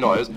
noise.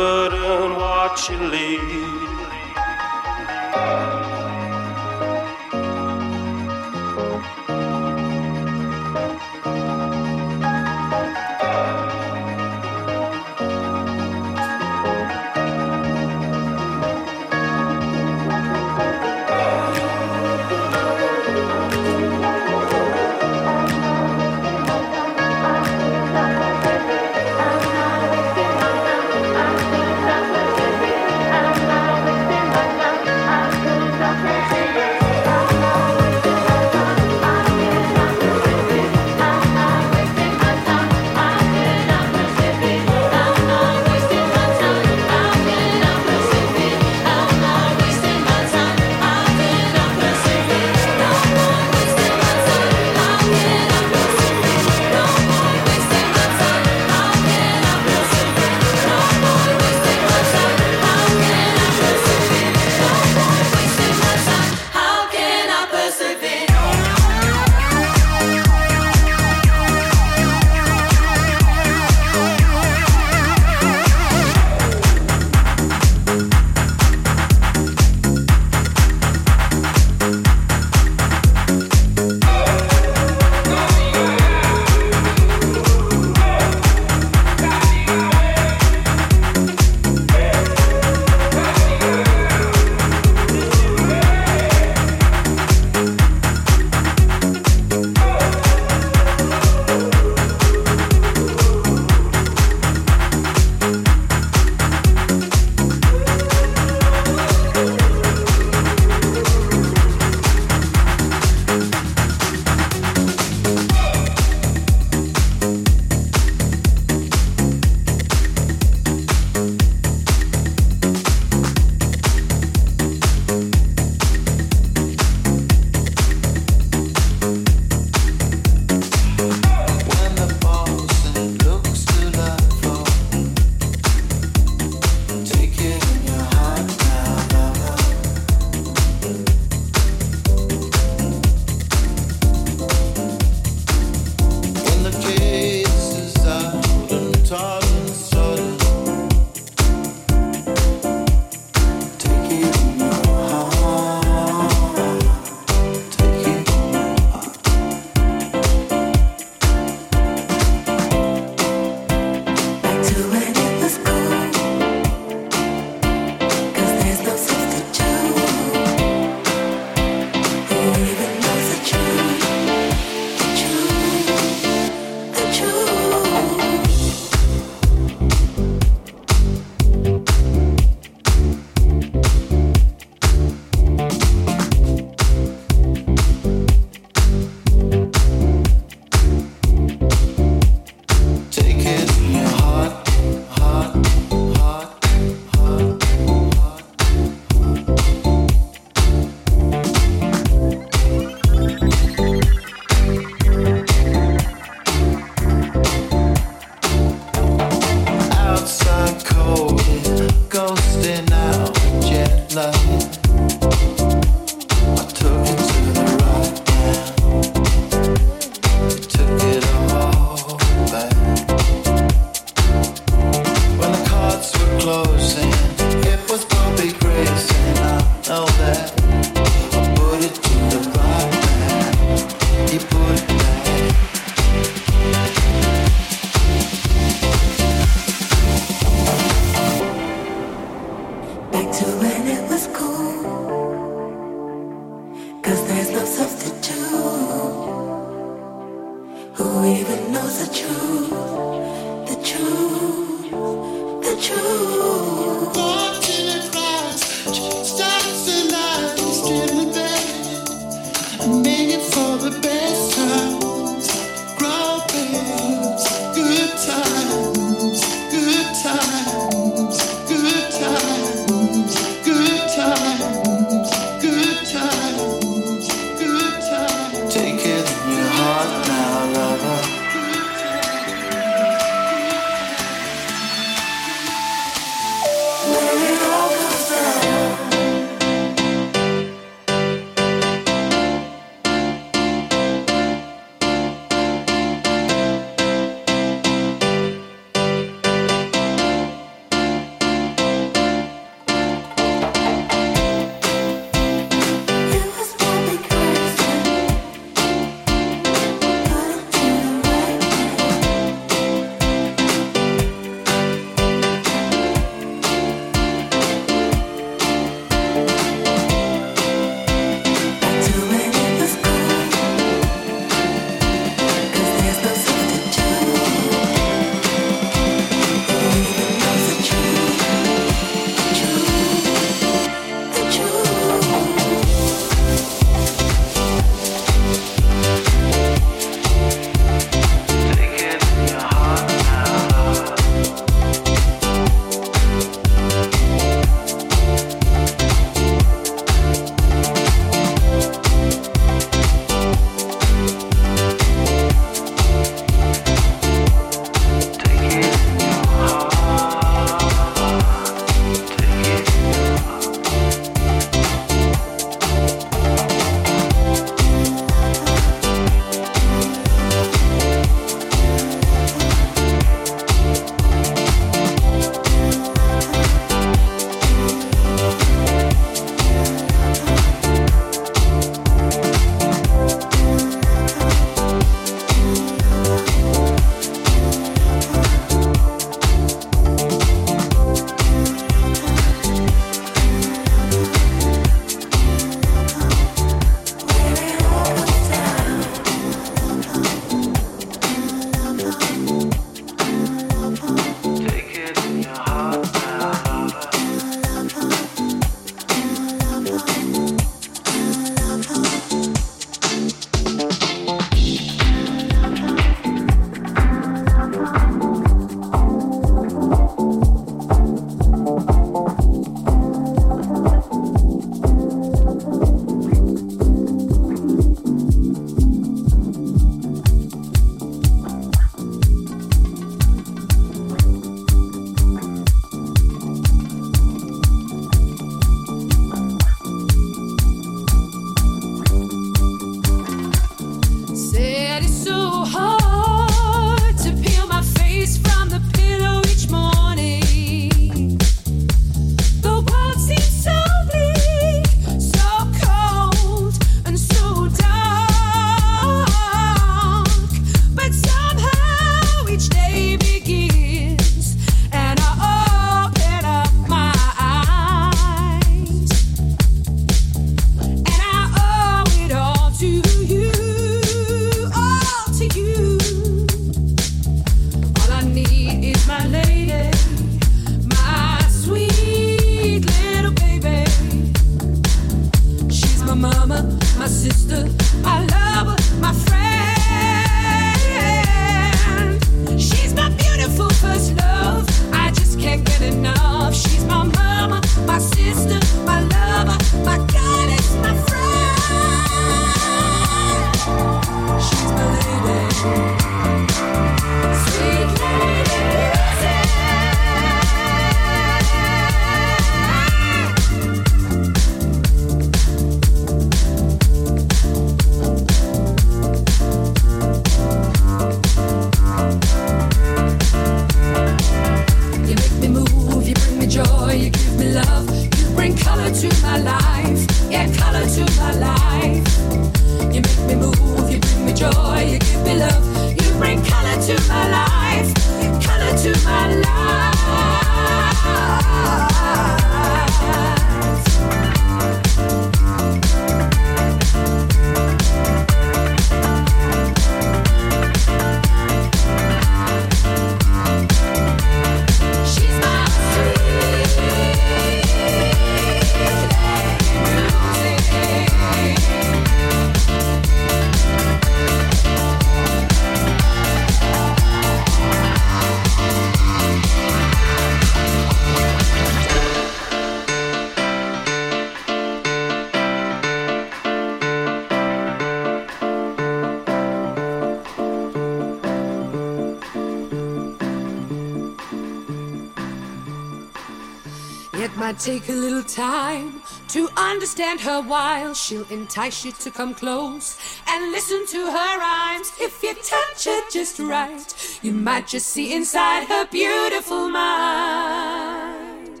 Might take a little time to understand her while she'll entice you to come close and listen to her rhymes. If you touch her just right, you might just see inside her beautiful mind.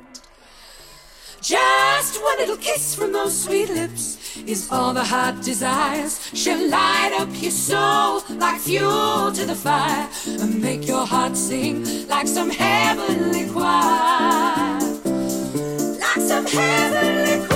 Just one little kiss from those sweet lips is all the heart desires. She'll light up your soul like fuel to the fire and make your heart sing like some heavenly choir. Heavenly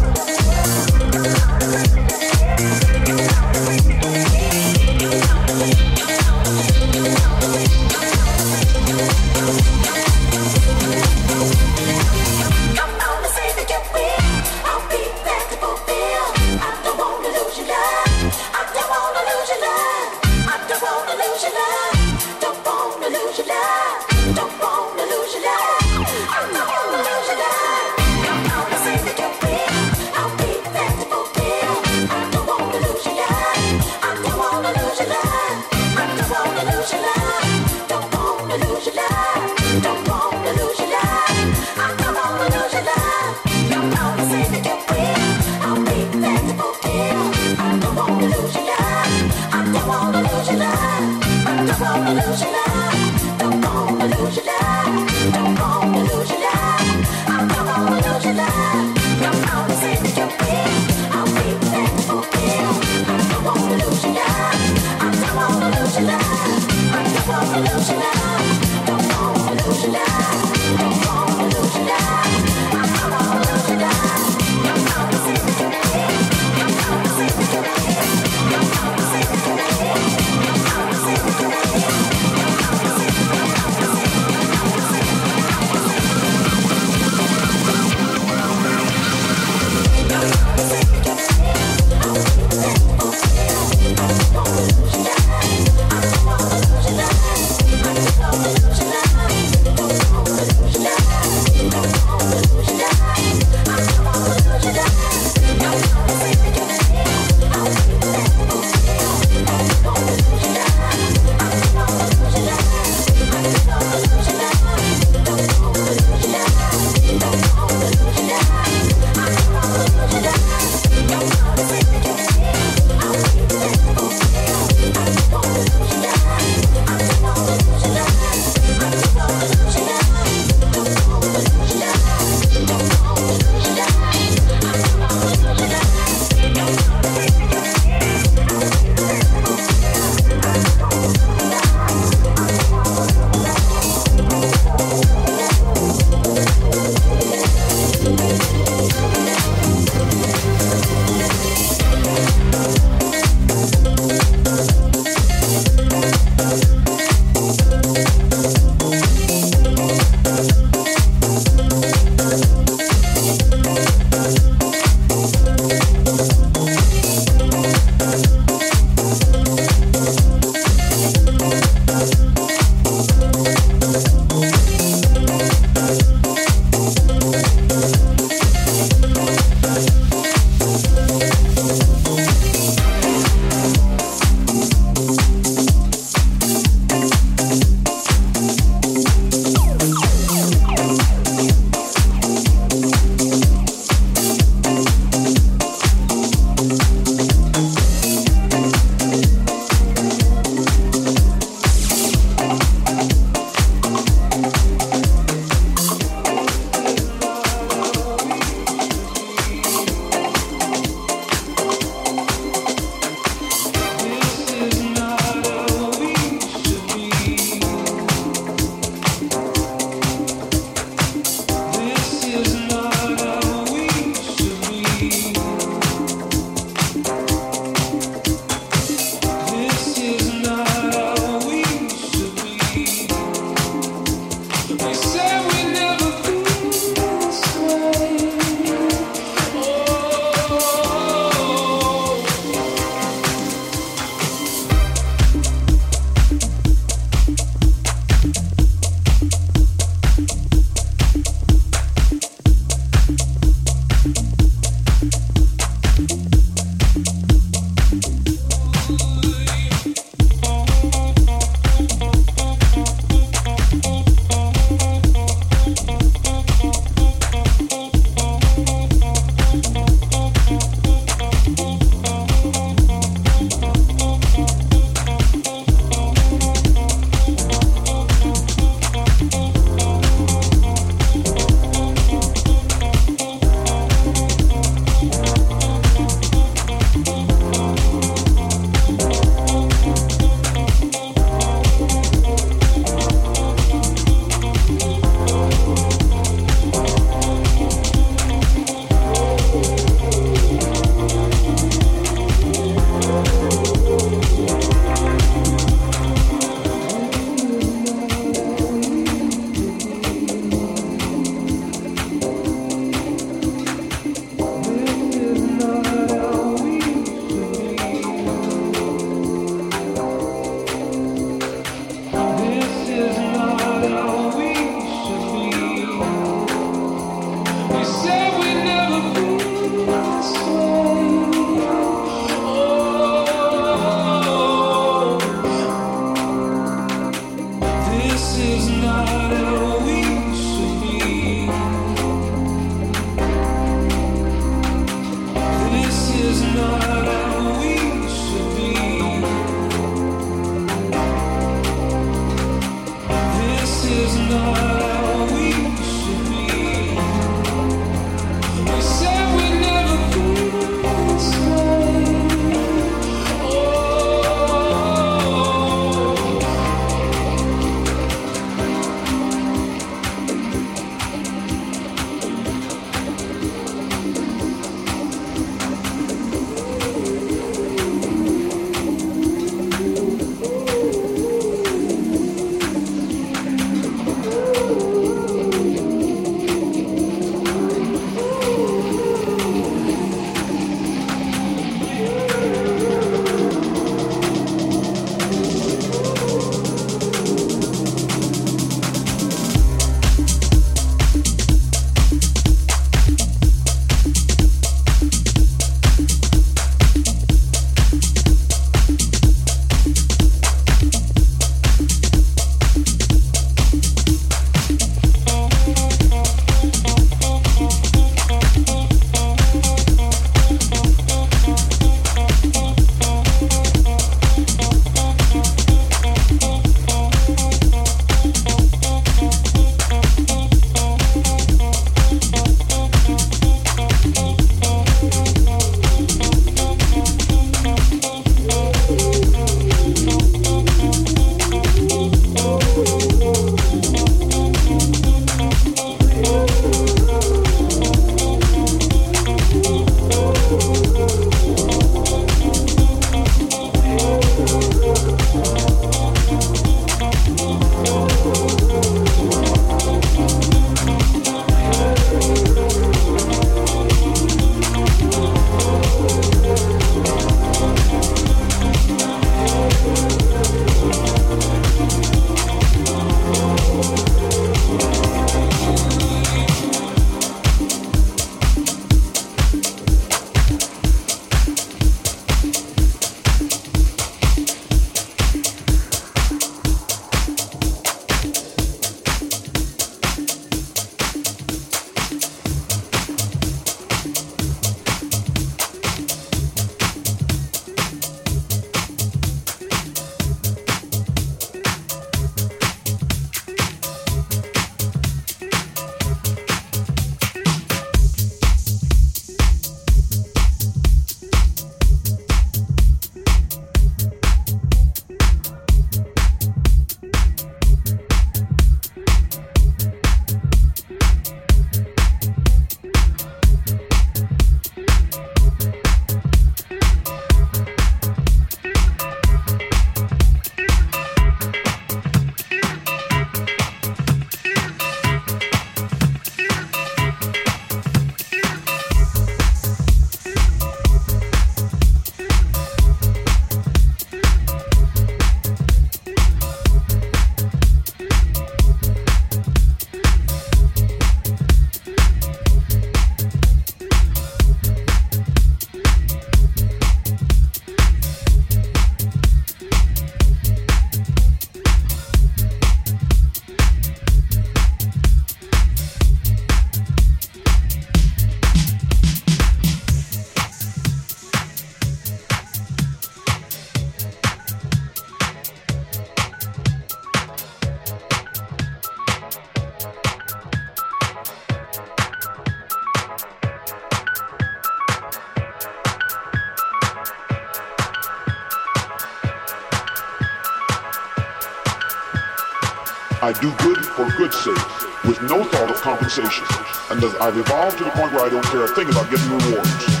compensation. And I've evolved to the point where I don't care a thing about getting rewards.